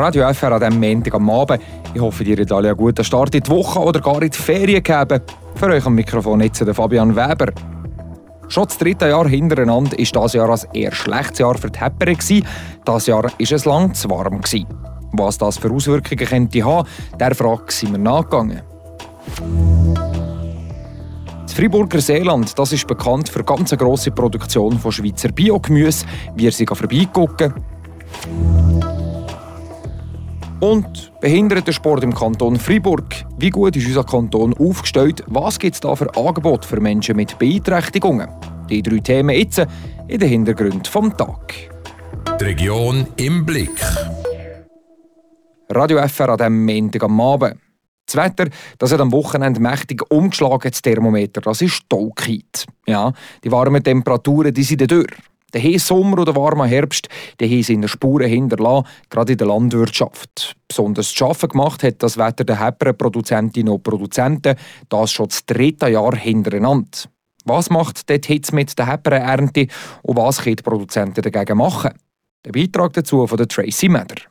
Radio FR an diesem Montag am Abend. Ich hoffe, ihr habt alle einen guten Start in die Woche oder gar in die Ferien gegeben. Für euch am Mikrofon jetzt der Fabian Weber. Schon das dritte Jahr hintereinander war das Jahr ein eher schlechtes Jahr für die Heppere. Das Jahr war es lang zu warm. Was das für Auswirkungen könnte haben, der Frage sind wir nachgegangen. Das Freiburger Seeland das ist bekannt für eine ganz grosse Produktion von Schweizer Biogemüse. Wir sind vorbeigucken. Und Behindertensport im Kanton Freiburg. Wie gut ist unser Kanton aufgestellt? Was gibt es da für Angebote für Menschen mit Beeinträchtigungen? Die drei Themen jetzt in den Hintergrund vom Tag. Die Region im Blick. Radio FR an diesem Montag am Abend. Das Wetter das hat am Wochenende mächtig umgeschlagen, das Thermometer. Das ist Tolkien. Ja, die warmen Temperaturen die sind durch. Der heiße Sommer oder warmer Herbst, die haben seine Spuren hinterlassen, gerade in der Landwirtschaft. Besonders zu schaffen gemacht hat das Wetter der Hepperen Produzentinnen und Produzenten, das schon das dritte Jahr hintereinander. Was macht die Hitze mit der Hepperen-Ernte und was können die Produzenten dagegen machen? Der Beitrag dazu von der Tracy Mather.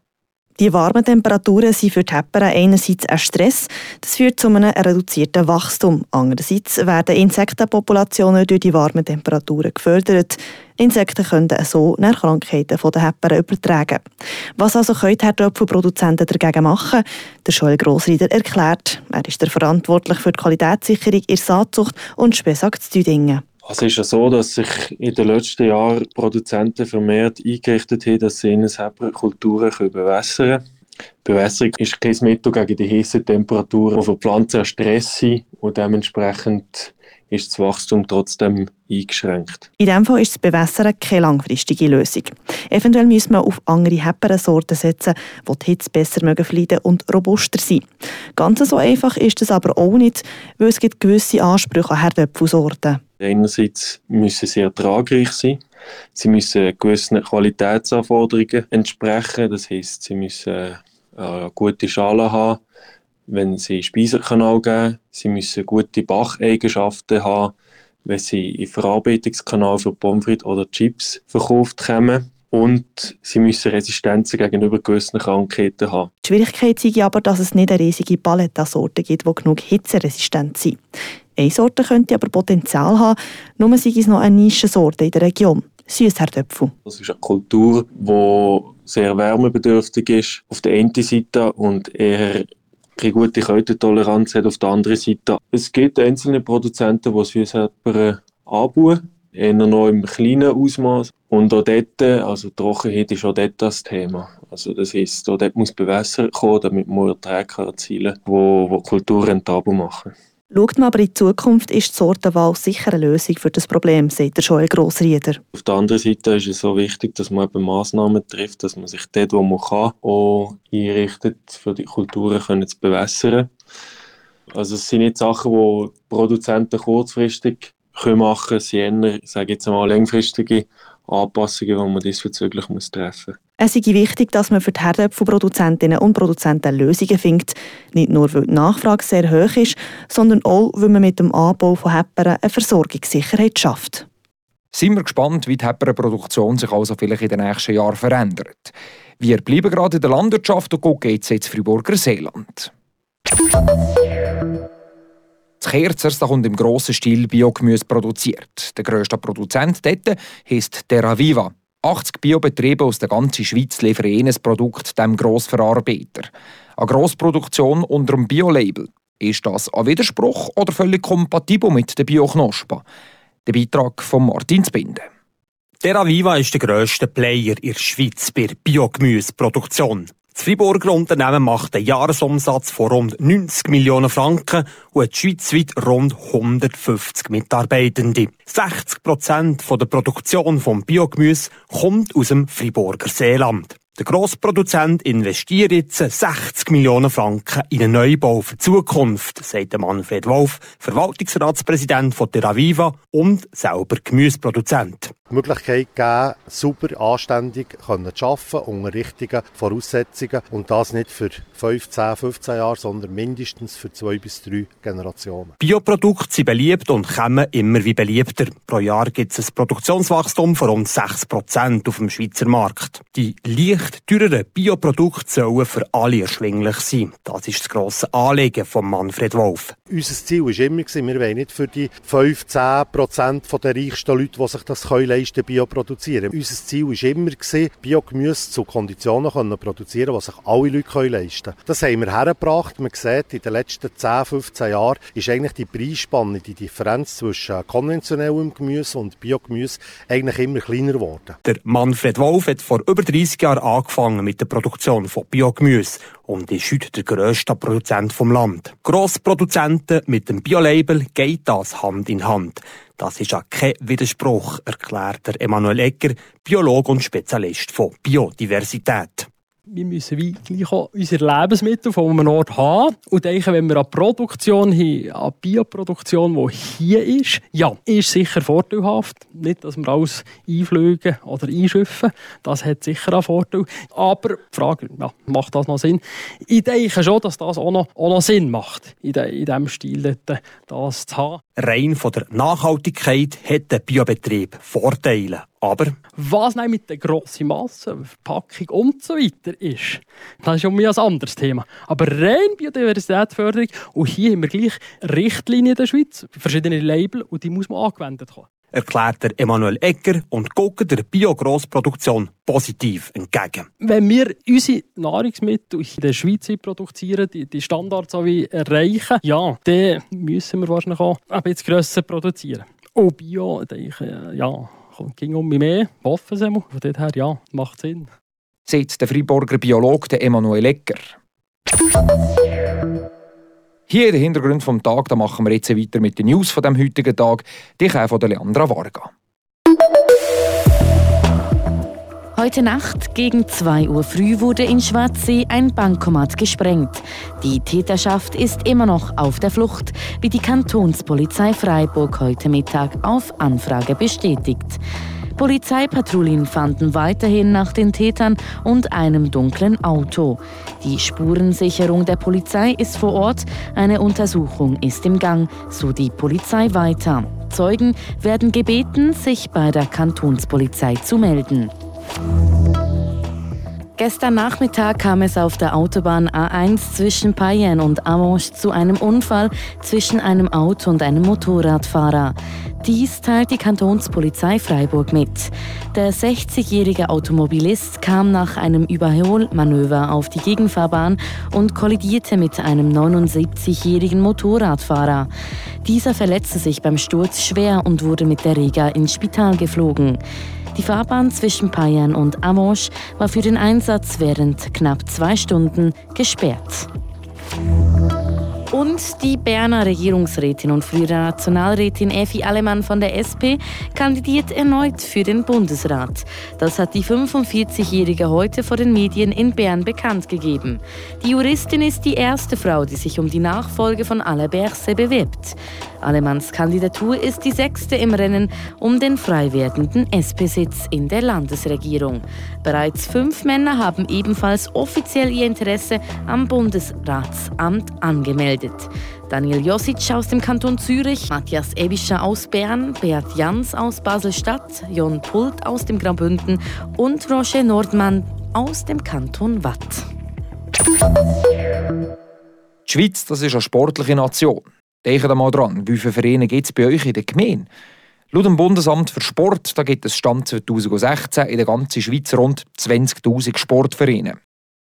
Die warmen Temperaturen sind für die Hepperen einerseits ein Stress, das führt zu einem reduzierten Wachstum. Andererseits werden Insektenpopulationen durch die warmen Temperaturen gefördert. Insekten können so Krankheiten von den übertragen. Was also können die Herdöpfelproduzenten dagegen machen? Der Joel Grossrieder erklärt, er ist der verantwortlich für die Qualitätssicherung in Saatzucht und Spessagt zu Düdingen. Also es ist ja so, dass sich in den letzten Jahren Produzenten vermehrt eingerichtet haben, dass sie ihre Kulturen bewässern können. Bewässerung ist kein Mittel gegen die heißen Temperaturen, die für Pflanzen Stress sind und dementsprechend ist das Wachstum trotzdem eingeschränkt. In diesem Fall ist das Bewässern keine langfristige Lösung. Eventuell müssen wir auf andere Hepperensorten setzen, die die Hitze besser mögen und robuster sein. Ganz so einfach ist es aber auch nicht, weil es gibt gewisse Ansprüche an Herdöpfelsorten. Einerseits müssen sie ertragreich sein. Sie müssen gewissen Qualitätsanforderungen entsprechen. Das heißt, sie müssen eine äh, gute Schale haben, wenn sie Speisekanal geben. Sie müssen gute Bacheigenschaften haben, wenn sie in Verarbeitungskanal für Pommes frites oder Chips verkauft kommen. Und sie müssen Resistenzen gegenüber gewissen Krankheiten haben. Die Schwierigkeit ist aber, dass es nicht eine riesige Palette an Sorten gibt, die genug hitzeresistent sind. Eine Sorte könnte aber Potenzial haben, nur sei es noch eine Nischensorte in der Region. Süßherdöpfel. Das ist eine Kultur, die sehr wärmebedürftig ist auf der einen Seite und eher keine gute Kältetoleranz hat auf der anderen Seite. Es gibt einzelne Produzenten, die Süßherdbeeren anbauen, eher noch im kleinen Ausmaß. Und auch dort, also Trockenheit ist auch dort das Thema. Also das heisst, auch dort muss Bewässerung kommen, damit man Erträge erzielen kann, die, die Kultur rentabel machen. Schaut man aber in die Zukunft, ist die Sortenwahl sicher eine Lösung für das Problem, sagt der Joel Grossrieder. Auf der anderen Seite ist es so wichtig, dass man eben Massnahmen trifft, dass man sich dort, wo man kann, auch einrichtet, für die Kulturen können zu bewässern. Also es sind nicht Sachen, die Produzenten kurzfristig machen können, sie eher, sage jetzt mal, langfristige Anpassungen, die man diesbezüglich muss treffen muss. Es ist wichtig, dass man für die Herdöpfelproduzentinnen und Produzenten Lösungen findet. Nicht nur, weil die Nachfrage sehr hoch ist, sondern auch, weil man mit dem Anbau von Heppern eine Versorgungssicherheit schafft. Sind wir gespannt, wie die Hepperenproduktion sich also vielleicht in den nächsten Jahren verändert. Wir bleiben gerade in der Landwirtschaft und gucken jetzt ins Friburger Seeland. Das Kerzers kommt im grossen Stil Biogemüse produziert. Der grösste Produzent dort heisst Terraviva. 80 Biobetriebe aus der ganzen Schweiz liefern jenes Produkt dem Grossverarbeiter. Eine Grossproduktion unter dem Biolabel. Ist das ein Widerspruch oder völlig kompatibel mit den Bioknospen? Der Beitrag von Martin Spinde. Terraviva ist der grösste Player in der Schweiz bei Biogemüseproduktion. Das Friburger Unternehmen macht einen Jahresumsatz von rund 90 Millionen Franken und hat schweizweit rund 150 Mitarbeitende. 60 Prozent der Produktion von Biogemüse kommt aus dem Friburger Seeland. Der Grossproduzent investiert jetzt 60 Millionen Franken in einen Neubau für die Zukunft, sagt Manfred Wolf, Verwaltungsratspräsident von Teraviva und selber Gemüseproduzent die Möglichkeit geben, super, anständig zu arbeiten, unter richtigen Voraussetzungen. Und das nicht für 15, 15 Jahre, sondern mindestens für zwei bis drei Generationen. Bioprodukte sind beliebt und kommen immer wie beliebter. Pro Jahr gibt es ein Produktionswachstum von rund 6 Prozent auf dem Schweizer Markt. Die leicht teureren Bioprodukte sollen für alle erschwinglich sein. Das ist das grosse Anliegen von Manfred Wolf. Unser Ziel war immer, wir wollen nicht für die 15 Prozent der reichsten Leute, die sich das leisten können, Bio produzieren. Unser Ziel war immer, Biogemüse zu Konditionen zu produzieren, die sich alle Leute leisten können. Das haben wir hergebracht. Man sieht, in den letzten 10, 15 Jahren ist eigentlich die Preisspanne, die Differenz zwischen konventionellem Gemüse und Biogemüse eigentlich immer kleiner geworden. Der Manfred Wolf hat vor über 30 Jahren angefangen mit der Produktion von Biogemüse und ist heute der grösste Produzent vom Land. Grossproduzenten mit dem Biolabel geht das Hand in Hand. Das ist ja kein Widerspruch, erklärt der Emanuel Egger, Biologe und Spezialist von Biodiversität wir müssen wie gleich auch unsere Lebensmittel von einem Ort haben. Und denken, wenn wir an Produktion haben, an Bioproduktion, die hier ist, ja, ist sicher vorteilhaft. Nicht, dass wir alles einfliegen oder einschiffen. Das hat sicher einen Vorteil. Aber die Frage, ja, macht das noch Sinn? Ich denke schon, dass das auch noch, auch noch Sinn macht, in, de, in diesem Stil dort, das zu haben. Rein von der Nachhaltigkeit hat der Biobetrieb Vorteile. Aber was nein mit der grossen Masse, Verpackung und so weiter ist, das ist schon ein anderes Thema. Aber rein Biodiversitätsförderung und hier haben wir gleich Richtlinien in der Schweiz, verschiedene Label und die muss man angewendet haben. Erklärt der Emanuel Egger und guckt der Biogrossproduktion positiv entgegen. Wenn wir unsere Nahrungsmittel in der Schweiz produzieren, die, die Standards erreichen, ja, dann müssen wir wahrscheinlich auch ein bisschen grösser produzieren. Und Bio, denke ich, ja, ging um mich mehr, hoffen sie mal. Von dort her, ja, macht Sinn. Sagt der Freiburger Biologe Emanuel Egger. Hier den Hintergrund vom Tag, da machen wir jetzt weiter mit den News von dem heutigen Tag. Die kommen von der Leandra Varga. Heute Nacht gegen 2 Uhr früh wurde in Schwarzsee ein Bankomat gesprengt. Die Täterschaft ist immer noch auf der Flucht, wie die Kantonspolizei Freiburg heute Mittag auf Anfrage bestätigt. Polizeipatrouillen fanden weiterhin nach den Tätern und einem dunklen Auto. Die Spurensicherung der Polizei ist vor Ort, eine Untersuchung ist im Gang, so die Polizei weiter. Zeugen werden gebeten, sich bei der Kantonspolizei zu melden. Gestern Nachmittag kam es auf der Autobahn A1 zwischen Payen und Amanche zu einem Unfall zwischen einem Auto und einem Motorradfahrer. Dies teilt die Kantonspolizei Freiburg mit. Der 60-jährige Automobilist kam nach einem Überholmanöver auf die Gegenfahrbahn und kollidierte mit einem 79-jährigen Motorradfahrer. Dieser verletzte sich beim Sturz schwer und wurde mit der Rega ins Spital geflogen. Die Fahrbahn zwischen Payan und Amosh war für den Einsatz während knapp zwei Stunden gesperrt. Und die Berner Regierungsrätin und frühere Nationalrätin Effi Alemann von der SP kandidiert erneut für den Bundesrat. Das hat die 45-Jährige heute vor den Medien in Bern bekannt gegeben. Die Juristin ist die erste Frau, die sich um die Nachfolge von Alain Berset bewirbt. Alemanns Kandidatur ist die sechste im Rennen um den frei werdenden SP-Sitz in der Landesregierung. Bereits fünf Männer haben ebenfalls offiziell ihr Interesse am Bundesratsamt angemeldet. Daniel Josic aus dem Kanton Zürich, Matthias Ebischer aus Bern, Beat Jans aus Basel-Stadt, Jon Pult aus dem Graubünden und Roger Nordmann aus dem Kanton Watt. Die Schweiz das ist eine sportliche Nation. Denkt mal dran, wie viele Vereine gibt es bei euch in der Gemeinde? Laut dem Bundesamt für Sport da gibt es Stand 2016 in der ganzen Schweiz rund 20.000 Sportvereine.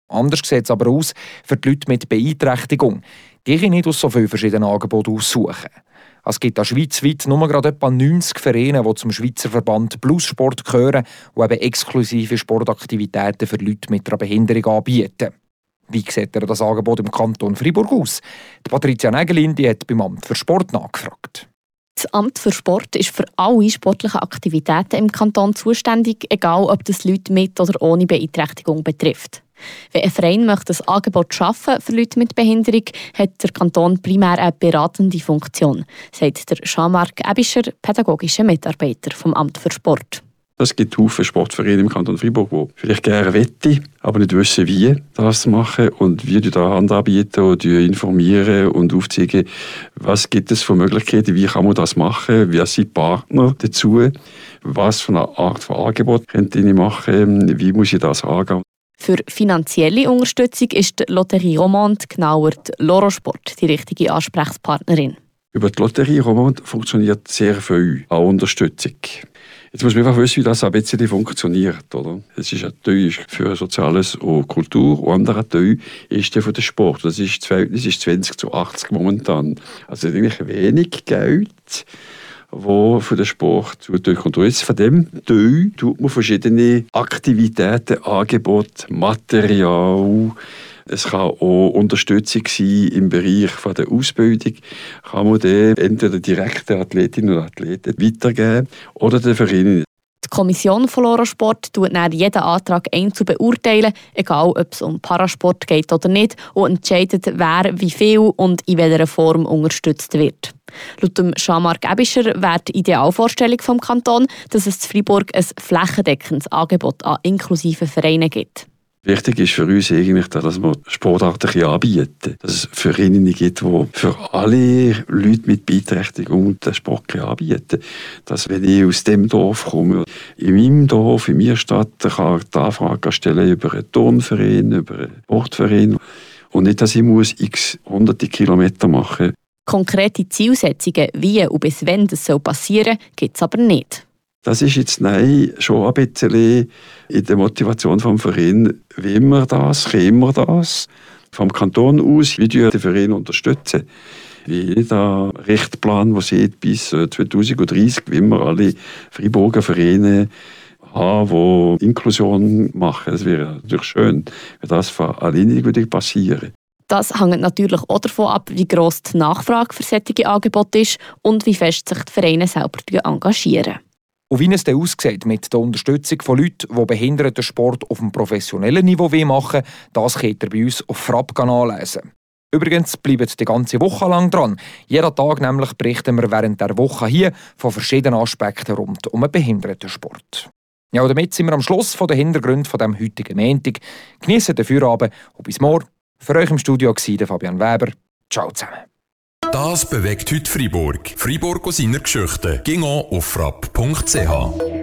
Anders sieht es aber aus für die Leute mit Beeinträchtigung. Die können nicht aus so vielen verschiedenen Angeboten aussuchen. Es gibt schweizweit nur gerade etwa 90 Vereine, die zum Schweizer Verband Plussport gehören und eben exklusive Sportaktivitäten für Leute mit einer Behinderung anbieten. Wie sieht er das Angebot im Kanton Freiburg aus? Die Patricia Nägelin hat beim Amt für Sport nachgefragt. Das Amt für Sport ist für alle sportlichen Aktivitäten im Kanton zuständig, egal ob das Leute mit oder ohne Beeinträchtigung betrifft. Wenn ein Verein möchte ein Angebot schaffen für Leute mit Behinderung, hat der Kanton primär eine beratende Funktion, sagt der Jean-Marc Ebischer, pädagogischer Mitarbeiter vom Amt für Sport. Es gibt viele Sportvereine im Kanton Freiburg, die vielleicht gerne wette, aber nicht wissen, wie das machen und wie die da Hand anbieten und informieren und aufzeigen, was gibt es für Möglichkeiten, wie kann man das machen, wer sind Partner dazu, was für eine Art von Angebot könnte ich machen, wie muss ich das angehen. Für finanzielle Unterstützung ist die Lotterie Romande, genauer die Lorosport, die richtige Ansprechpartnerin. Über die Lotterie Romand funktioniert sehr viel an Unterstützung. Jetzt muss man einfach wissen, wie das bisschen funktioniert. Oder? Es ist ein Teil für Soziales und Kultur, und anderer Teil ist der für den Sport. Das ist, das Verhältnis ist 20 zu 80 momentan. Also eigentlich wenig Geld wo für den Sport zukommt. Und jetzt von dem Teil tut man verschiedene Aktivitäten, Angebote, Material, es kann auch Unterstützung sein im Bereich von der Ausbildung. Kann man den entweder direkt den Athletinnen und Athleten weitergeben oder den Vereinen. Die Kommission von Lorosport tut dann jeden Antrag einzeln beurteilen, egal ob es um Parasport geht oder nicht, und entscheidet, wer wie viel und in welcher Form unterstützt wird. Laut dem Jean-Marc Ebischer wäre die Idealvorstellung vom Kanton, dass es in Freiburg ein flächendeckendes Angebot an inklusiven Vereinen gibt. Wichtig ist für uns eigentlich, dass wir Sportarten anbieten. Dass es Vereine gibt, die für alle Leute mit Beeinträchtigung den Sport anbieten Dass, wenn ich aus dem Dorf komme, in meinem Dorf, in meiner Stadt, kann ich die Anfrage stellen über einen Turnverein, über einen Sportverein. Und nicht, dass ich muss x hunderte Kilometer machen muss. Konkrete Zielsetzungen, wie und bis wann das passieren soll, gibt es aber nicht. Das ist jetzt nein, schon ein bisschen in der Motivation vom Verein. Wie wir das, können wir das? Vom Kanton aus, wie wir den Verein unterstützen. Wie der Richtplan, der sieht, bis 2030, wie wir alle Freiburger Vereine haben, die Inklusion machen. Es wäre natürlich schön, wenn das von alleine passieren das hängt natürlich auch davon ab, wie gross die Nachfrage für solche Angebote ist und wie fest sich die Vereine selber engagieren. Und wie es dann aussieht mit der Unterstützung von Leuten, die Behindertensport auf einem professionellen Niveau machen das könnt ihr bei uns auf Frapp lesen. Übrigens bleibt die ganze Woche lang dran. Jeden Tag nämlich berichten wir während der Woche hier von verschiedenen Aspekten rund um den Behindertensport. Ja, und damit sind wir am Schluss von den Hintergründen von dem heutigen Montag. Genießen den Feierabend und bis morgen. Für euch im Studio war Fabian Weber. Ciao zusammen. Das bewegt heute Freiburg. Freiburg aus seiner Geschichte. Ging auf frapp.ch.